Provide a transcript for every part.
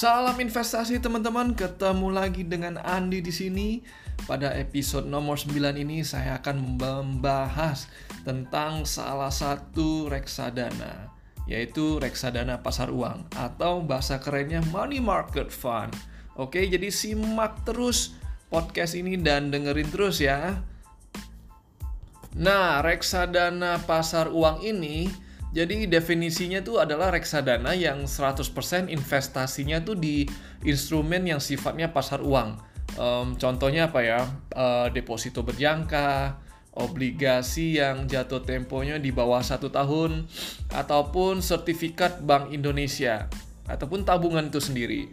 Salam investasi teman-teman, ketemu lagi dengan Andi di sini. Pada episode nomor 9 ini saya akan membahas tentang salah satu reksadana, yaitu reksadana pasar uang atau bahasa kerennya money market fund. Oke, jadi simak terus podcast ini dan dengerin terus ya. Nah, reksadana pasar uang ini jadi definisinya tuh adalah reksadana yang 100% investasinya tuh di instrumen yang sifatnya pasar uang. Um, contohnya apa ya? Uh, deposito berjangka, obligasi yang jatuh temponya di bawah satu tahun, ataupun sertifikat Bank Indonesia, ataupun tabungan itu sendiri.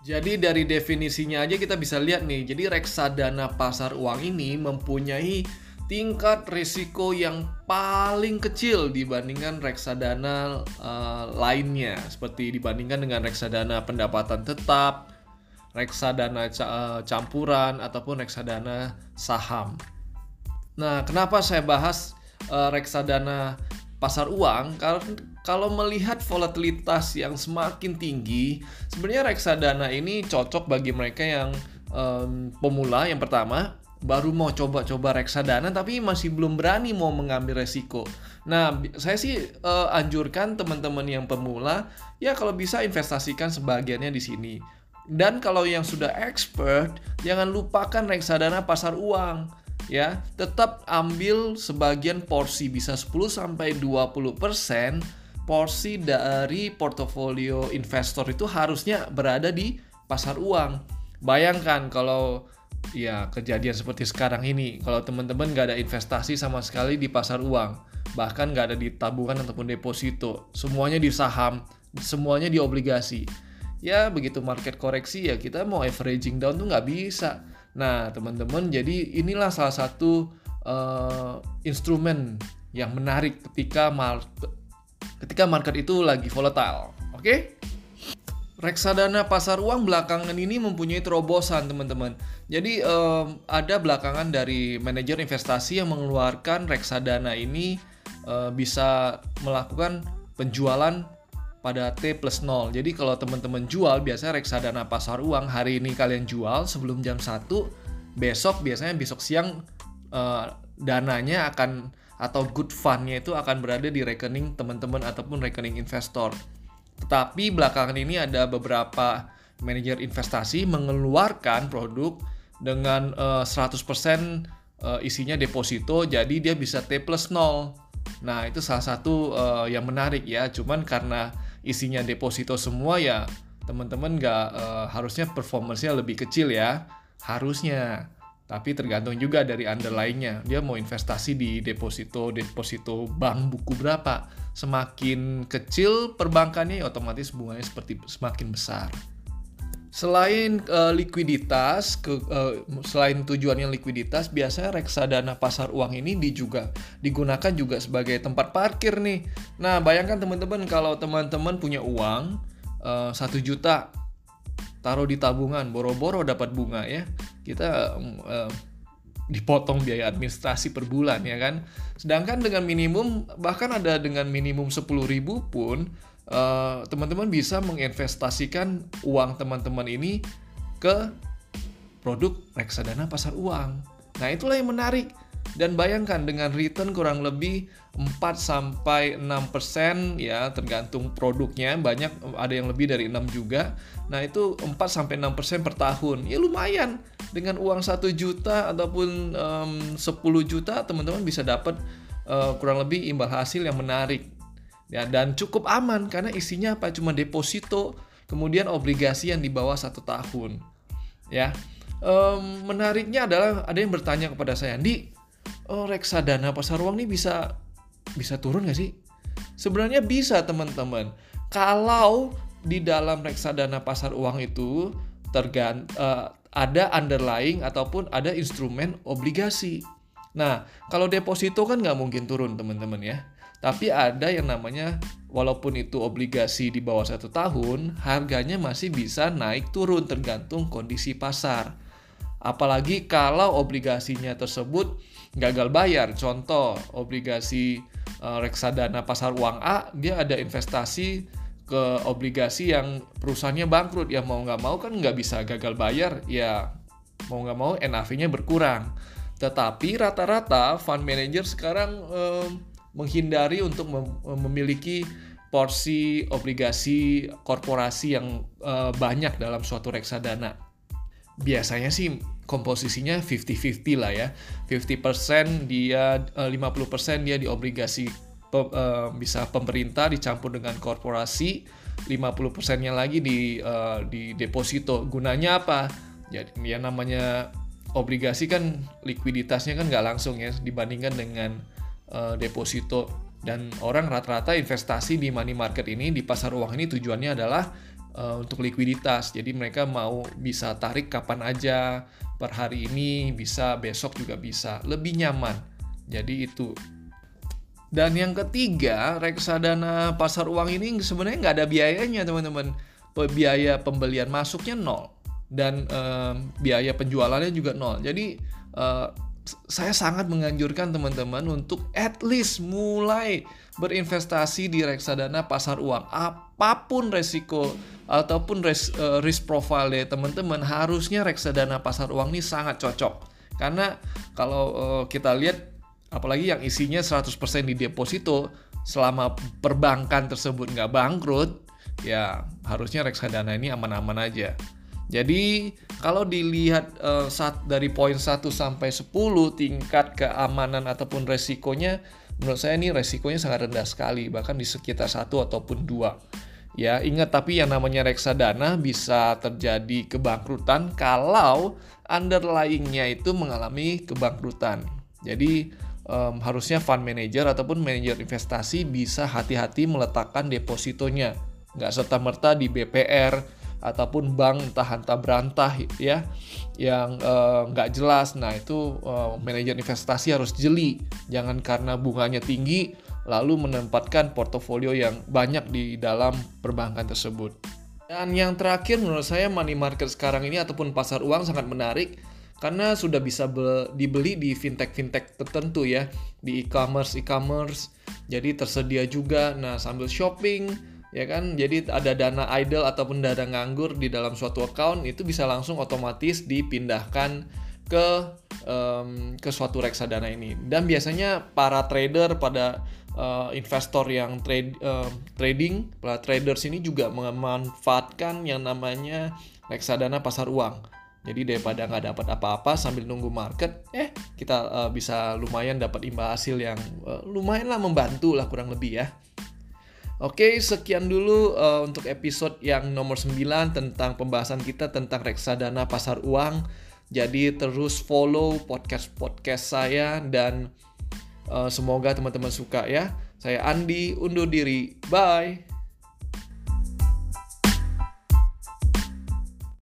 Jadi dari definisinya aja kita bisa lihat nih, jadi reksadana pasar uang ini mempunyai tingkat risiko yang paling kecil dibandingkan reksadana uh, lainnya seperti dibandingkan dengan reksadana pendapatan tetap, reksadana uh, campuran ataupun reksadana saham. Nah, kenapa saya bahas uh, reksadana pasar uang? Karena kalau melihat volatilitas yang semakin tinggi, sebenarnya reksadana ini cocok bagi mereka yang um, pemula yang pertama baru mau coba-coba reksadana tapi masih belum berani mau mengambil resiko. Nah, saya sih uh, anjurkan teman-teman yang pemula ya kalau bisa investasikan sebagiannya di sini. Dan kalau yang sudah expert, jangan lupakan reksadana pasar uang ya. Tetap ambil sebagian porsi bisa 10 sampai 20% porsi dari portofolio investor itu harusnya berada di pasar uang. Bayangkan kalau ya kejadian seperti sekarang ini kalau teman-teman nggak ada investasi sama sekali di pasar uang bahkan nggak ada di tabungan ataupun deposito semuanya di saham semuanya di obligasi ya begitu market koreksi ya kita mau averaging down tuh nggak bisa nah teman-teman jadi inilah salah satu uh, instrumen yang menarik ketika market ketika market itu lagi volatile oke okay? reksadana pasar uang belakangan ini mempunyai terobosan teman-teman. Jadi um, ada belakangan dari manajer investasi yang mengeluarkan reksadana ini uh, bisa melakukan penjualan pada T plus 0. Jadi kalau teman-teman jual biasanya reksadana pasar uang hari ini kalian jual sebelum jam 1, besok biasanya besok siang uh, dananya akan atau good fundnya itu akan berada di rekening teman-teman ataupun rekening investor. Tetapi belakangan ini ada beberapa manajer investasi mengeluarkan produk dengan uh, 100% uh, isinya deposito jadi dia bisa T plus 0. Nah, itu salah satu uh, yang menarik ya. Cuman karena isinya deposito semua ya teman-teman nggak uh, harusnya performance-nya lebih kecil ya. Harusnya. Tapi tergantung juga dari underlying-nya. Dia mau investasi di deposito, deposito bank buku berapa. Semakin kecil perbankannya, ya otomatis bunganya seperti semakin besar. Selain uh, likuiditas, ke, uh, selain tujuannya likuiditas, biasanya reksadana pasar uang ini di juga digunakan juga sebagai tempat parkir nih. Nah, bayangkan teman-teman kalau teman-teman punya uang eh, satu uh, juta taruh di tabungan boro-boro dapat bunga ya kita uh, dipotong biaya administrasi per bulan ya kan sedangkan dengan minimum bahkan ada dengan minimum 10.000 pun teman teman-teman bisa menginvestasikan uang teman-teman ini ke produk reksadana pasar uang nah itulah yang menarik dan bayangkan dengan return kurang lebih 4 sampai 6% ya tergantung produknya, banyak ada yang lebih dari 6 juga. Nah, itu 4 sampai 6% per tahun. Ya lumayan. Dengan uang 1 juta ataupun um, 10 juta teman-teman bisa dapat uh, kurang lebih imbal hasil yang menarik. Ya, dan cukup aman karena isinya apa? Cuma deposito, kemudian obligasi yang di bawah satu tahun. Ya. Um, menariknya adalah ada yang bertanya kepada saya, "Di, oh reksadana pasar uang ini bisa bisa turun nggak sih? Sebenarnya bisa teman-teman. Kalau di dalam reksadana pasar uang itu tergant uh, ada underlying ataupun ada instrumen obligasi. Nah, kalau deposito kan nggak mungkin turun teman-teman ya. Tapi ada yang namanya walaupun itu obligasi di bawah satu tahun, harganya masih bisa naik turun tergantung kondisi pasar. Apalagi kalau obligasinya tersebut gagal bayar. Contoh, obligasi uh, reksadana pasar uang A, dia ada investasi ke obligasi yang perusahaannya bangkrut ya mau nggak mau kan nggak bisa gagal bayar ya mau nggak mau NAV-nya berkurang tetapi rata-rata fund manager sekarang eh, menghindari untuk mem memiliki porsi obligasi korporasi yang uh, banyak dalam suatu reksadana. Biasanya sih komposisinya 50-50 lah ya. 50% dia uh, eh, 50% dia di obligasi pe, uh, bisa pemerintah dicampur dengan korporasi, 50%-nya lagi di uh, di deposito. Gunanya apa? Jadi ya namanya obligasi kan likuiditasnya kan nggak langsung ya dibandingkan dengan uh, deposito dan orang rata-rata investasi di money market ini di pasar uang ini tujuannya adalah uh, untuk likuiditas. Jadi mereka mau bisa tarik kapan aja per hari ini, bisa besok juga bisa, lebih nyaman. Jadi itu. Dan yang ketiga, reksadana pasar uang ini sebenarnya nggak ada biayanya teman-teman. Biaya pembelian masuknya nol dan uh, biaya penjualannya juga nol. Jadi uh, saya sangat menganjurkan teman-teman untuk at least mulai berinvestasi di reksadana pasar uang. Apa pun resiko ataupun res, uh, risk profile teman-teman, harusnya reksadana pasar uang ini sangat cocok. Karena kalau uh, kita lihat apalagi yang isinya 100% di deposito selama perbankan tersebut nggak bangkrut, ya harusnya reksadana ini aman-aman aja. Jadi kalau dilihat uh, saat dari poin 1 sampai 10 tingkat keamanan ataupun resikonya menurut saya ini resikonya sangat rendah sekali bahkan di sekitar satu ataupun dua. Ya, ingat tapi yang namanya reksadana bisa terjadi kebangkrutan kalau underlyingnya itu mengalami kebangkrutan. Jadi um, harusnya fund manager ataupun manajer investasi bisa hati-hati meletakkan depositonya. Nggak serta-merta di BPR, ataupun bank entah entah berantah ya yang eh, nggak uh, jelas. Nah itu uh, manajer investasi harus jeli. Jangan karena bunganya tinggi lalu menempatkan portofolio yang banyak di dalam perbankan tersebut. Dan yang terakhir menurut saya money market sekarang ini ataupun pasar uang sangat menarik karena sudah bisa dibeli di fintech-fintech tertentu ya. Di e-commerce e-commerce jadi tersedia juga. Nah sambil shopping ya kan? Jadi ada dana idle ataupun dana nganggur di dalam suatu account itu bisa langsung otomatis dipindahkan ke um, ke suatu reksadana ini. Dan biasanya para trader pada uh, investor yang trade uh, trading para traders ini juga memanfaatkan yang namanya reksadana pasar uang. Jadi daripada nggak dapat apa-apa sambil nunggu market eh kita uh, bisa lumayan dapat imbal hasil yang uh, lumayan lah membantu lah kurang lebih ya Oke, sekian dulu uh, untuk episode yang nomor 9 tentang pembahasan kita tentang reksadana pasar uang. Jadi terus follow podcast-podcast saya dan uh, semoga teman-teman suka ya. Saya Andi, undur diri. Bye.